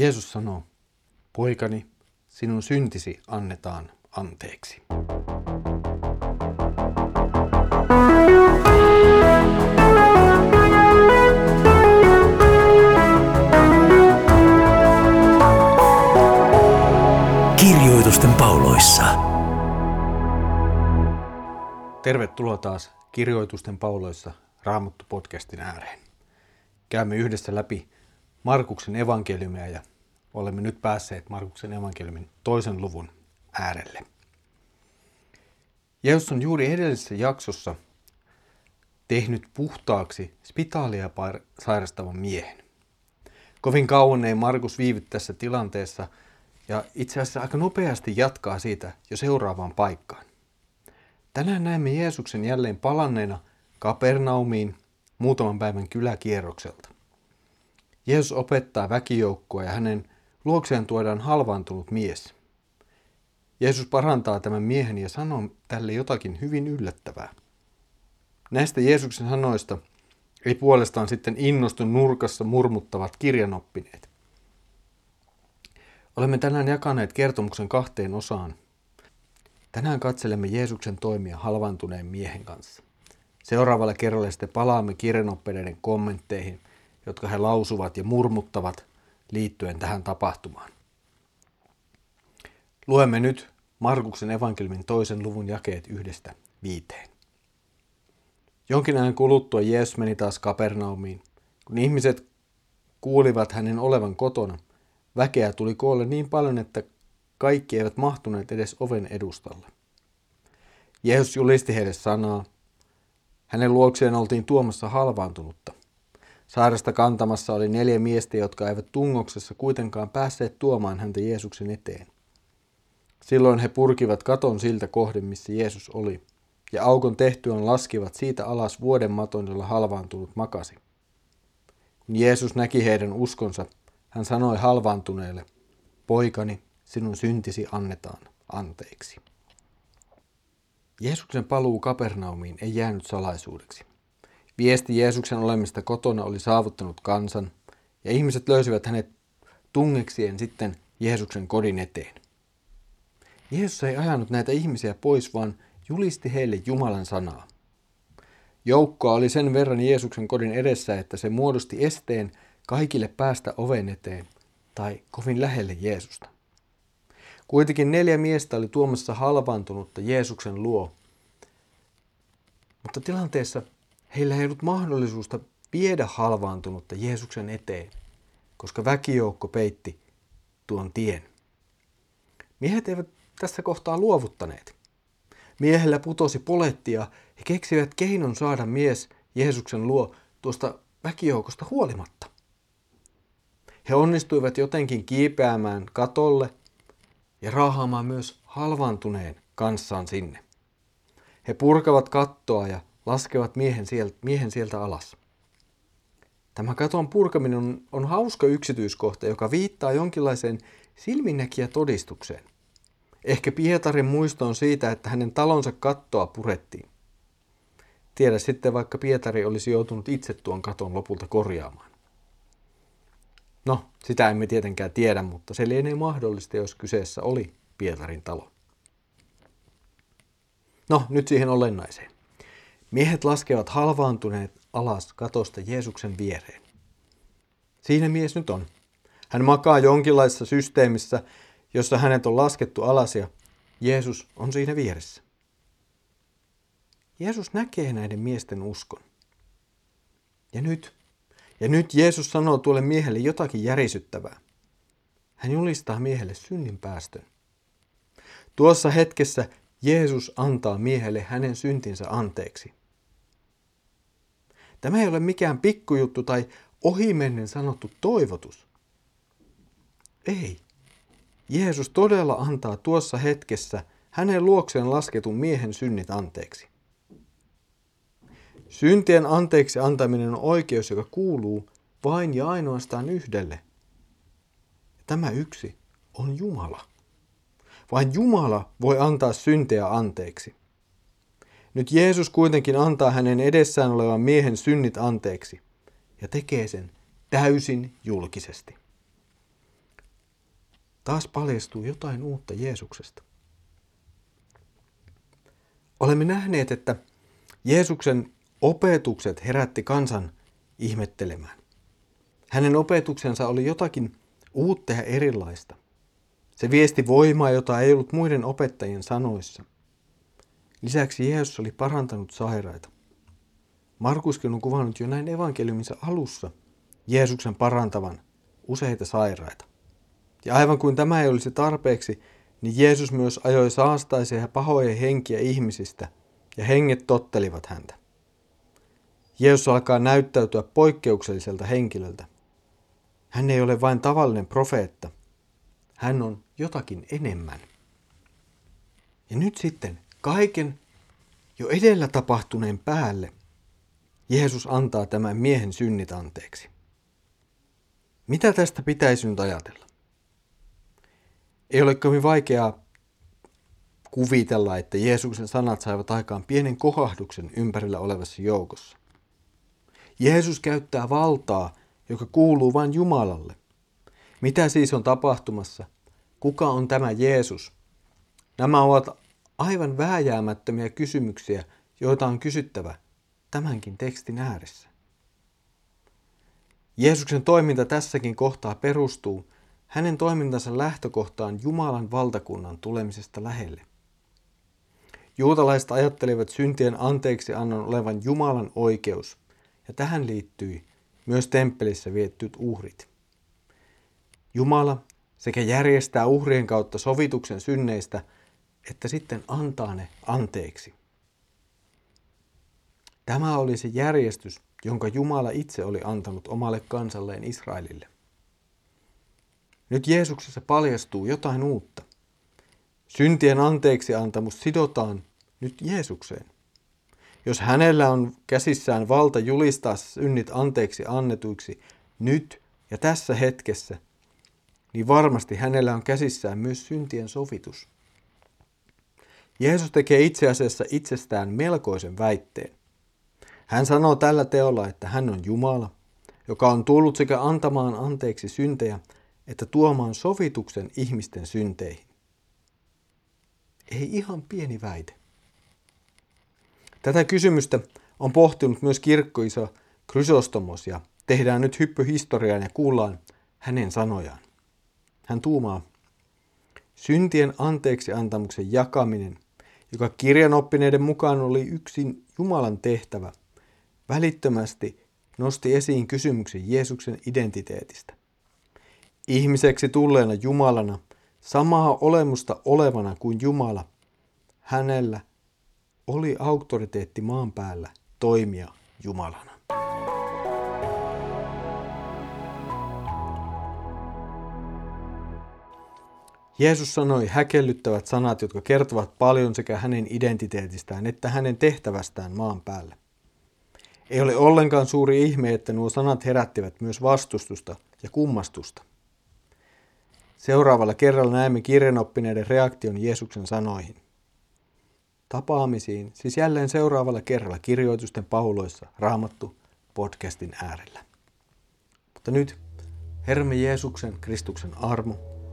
Jeesus sanoo, poikani, sinun syntisi annetaan anteeksi. Kirjoitusten pauloissa. Tervetuloa taas Kirjoitusten pauloissa Raamattu-podcastin ääreen. Käymme yhdessä läpi Markuksen evankeliumia ja olemme nyt päässeet Markuksen evankeliumin toisen luvun äärelle. Jeesus on juuri edellisessä jaksossa tehnyt puhtaaksi spitaalia sairastavan miehen. Kovin kauan ei Markus viivy tässä tilanteessa ja itse asiassa aika nopeasti jatkaa siitä jo seuraavaan paikkaan. Tänään näemme Jeesuksen jälleen palanneena Kapernaumiin muutaman päivän kyläkierrokselta. Jeesus opettaa väkijoukkoa ja hänen luokseen tuodaan halvaantunut mies. Jeesus parantaa tämän miehen ja sanoo tälle jotakin hyvin yllättävää. Näistä Jeesuksen sanoista ei puolestaan sitten innostu nurkassa murmuttavat kirjanoppineet. Olemme tänään jakaneet kertomuksen kahteen osaan. Tänään katselemme Jeesuksen toimia halvaantuneen miehen kanssa. Seuraavalla kerralla sitten palaamme kirjanoppineiden kommentteihin, jotka he lausuvat ja murmuttavat liittyen tähän tapahtumaan. Luemme nyt Markuksen evankeliumin toisen luvun jakeet yhdestä viiteen. Jonkin ajan kuluttua Jeesus meni taas Kapernaumiin. Kun ihmiset kuulivat hänen olevan kotona, väkeä tuli koolle niin paljon, että kaikki eivät mahtuneet edes oven edustalle. Jeesus julisti heille sanaa. Hänen luokseen oltiin tuomassa halvaantunutta. Saaresta kantamassa oli neljä miestä, jotka eivät tungoksessa kuitenkaan päässeet tuomaan häntä Jeesuksen eteen. Silloin he purkivat katon siltä kohden, missä Jeesus oli, ja aukon tehtyään laskivat siitä alas vuoden maton, jolla halvaantunut makasi. Kun Jeesus näki heidän uskonsa, hän sanoi halvaantuneelle, poikani, sinun syntisi annetaan anteeksi. Jeesuksen paluu Kapernaumiin ei jäänyt salaisuudeksi. Viesti Jeesuksen olemista kotona oli saavuttanut kansan, ja ihmiset löysivät hänet tungeksien sitten Jeesuksen kodin eteen. Jeesus ei ajanut näitä ihmisiä pois, vaan julisti heille Jumalan sanaa. Joukkoa oli sen verran Jeesuksen kodin edessä, että se muodosti esteen kaikille päästä oven eteen tai kovin lähelle Jeesusta. Kuitenkin neljä miestä oli tuomassa halvaantunutta Jeesuksen luo. Mutta tilanteessa heillä ei ollut mahdollisuutta viedä halvaantunutta Jeesuksen eteen, koska väkijoukko peitti tuon tien. Miehet eivät tässä kohtaa luovuttaneet. Miehellä putosi poletti ja he keksivät keinon saada mies Jeesuksen luo tuosta väkijoukosta huolimatta. He onnistuivat jotenkin kiipeämään katolle ja raahaamaan myös halvaantuneen kanssaan sinne. He purkavat kattoa ja laskevat miehen sieltä, miehen sieltä alas. Tämä katon purkaminen on, on hauska yksityiskohta, joka viittaa jonkinlaiseen silminnäkijä todistukseen. Ehkä Pietarin muistoon siitä, että hänen talonsa kattoa purettiin. Tiedä sitten, vaikka Pietari olisi joutunut itse tuon katon lopulta korjaamaan. No, sitä emme tietenkään tiedä, mutta se lienee mahdollista, jos kyseessä oli Pietarin talo. No, nyt siihen olennaiseen. Miehet laskevat halvaantuneet alas katosta Jeesuksen viereen. Siinä mies nyt on. Hän makaa jonkinlaisessa systeemissä, jossa hänet on laskettu alas ja Jeesus on siinä vieressä. Jeesus näkee näiden miesten uskon. Ja nyt, ja nyt Jeesus sanoo tuolle miehelle jotakin järisyttävää. Hän julistaa miehelle synnin päästön. Tuossa hetkessä Jeesus antaa miehelle hänen syntinsä anteeksi. Tämä ei ole mikään pikkujuttu tai ohimennen sanottu toivotus. Ei. Jeesus todella antaa tuossa hetkessä hänen luokseen lasketun miehen synnit anteeksi. Syntien anteeksi antaminen on oikeus, joka kuuluu vain ja ainoastaan yhdelle. Tämä yksi on Jumala. Vain Jumala voi antaa syntejä anteeksi. Nyt Jeesus kuitenkin antaa hänen edessään olevan miehen synnit anteeksi ja tekee sen täysin julkisesti. taas paljastuu jotain uutta Jeesuksesta. Olemme nähneet, että Jeesuksen opetukset herätti kansan ihmettelemään. Hänen opetuksensa oli jotakin uutta ja erilaista. Se viesti voimaa, jota ei ollut muiden opettajien sanoissa. Lisäksi Jeesus oli parantanut sairaita. Markuskin on kuvannut jo näin evankeliumissa alussa Jeesuksen parantavan useita sairaita. Ja aivan kuin tämä ei olisi tarpeeksi, niin Jeesus myös ajoi saastaisia ja pahoja henkiä ihmisistä, ja henget tottelivat häntä. Jeesus alkaa näyttäytyä poikkeukselliselta henkilöltä. Hän ei ole vain tavallinen profeetta. Hän on jotakin enemmän. Ja nyt sitten kaiken jo edellä tapahtuneen päälle Jeesus antaa tämän miehen synnit anteeksi. Mitä tästä pitäisi nyt ajatella? Ei ole kovin vaikeaa kuvitella, että Jeesuksen sanat saivat aikaan pienen kohahduksen ympärillä olevassa joukossa. Jeesus käyttää valtaa, joka kuuluu vain Jumalalle. Mitä siis on tapahtumassa? Kuka on tämä Jeesus? Nämä ovat aivan vääjäämättömiä kysymyksiä, joita on kysyttävä tämänkin tekstin ääressä. Jeesuksen toiminta tässäkin kohtaa perustuu hänen toimintansa lähtökohtaan Jumalan valtakunnan tulemisesta lähelle. Juutalaiset ajattelivat syntien anteeksi annon olevan Jumalan oikeus, ja tähän liittyi myös temppelissä viettyt uhrit. Jumala sekä järjestää uhrien kautta sovituksen synneistä, että sitten antaa ne anteeksi. Tämä oli se järjestys, jonka Jumala itse oli antanut omalle kansalleen Israelille. Nyt Jeesuksessa paljastuu jotain uutta. Syntien anteeksi antamus sidotaan nyt Jeesukseen. Jos hänellä on käsissään valta julistaa synnit anteeksi annetuiksi nyt ja tässä hetkessä, niin varmasti hänellä on käsissään myös syntien sovitus. Jeesus tekee itse asiassa itsestään melkoisen väitteen. Hän sanoo tällä teolla, että hän on Jumala, joka on tullut sekä antamaan anteeksi syntejä, että tuomaan sovituksen ihmisten synteihin. Ei ihan pieni väite. Tätä kysymystä on pohtinut myös kirkkoisa Krysostomos ja tehdään nyt hyppy historiaan ja kuullaan hänen sanojaan. Hän tuumaa, syntien anteeksi antamuksen jakaminen, joka kirjanoppineiden mukaan oli yksin Jumalan tehtävä, välittömästi nosti esiin kysymyksen Jeesuksen identiteetistä. Ihmiseksi tulleena Jumalana, samaa olemusta olevana kuin Jumala, hänellä oli auktoriteetti maan päällä toimia Jumalana. Jeesus sanoi häkellyttävät sanat, jotka kertovat paljon sekä hänen identiteetistään että hänen tehtävästään maan päällä. Ei ole ollenkaan suuri ihme, että nuo sanat herättivät myös vastustusta ja kummastusta. Seuraavalla kerralla näemme kirjanoppineiden reaktion Jeesuksen sanoihin. Tapaamisiin, siis jälleen seuraavalla kerralla kirjoitusten pauloissa Raamattu podcastin äärellä. Mutta nyt Herramme Jeesuksen Kristuksen armo,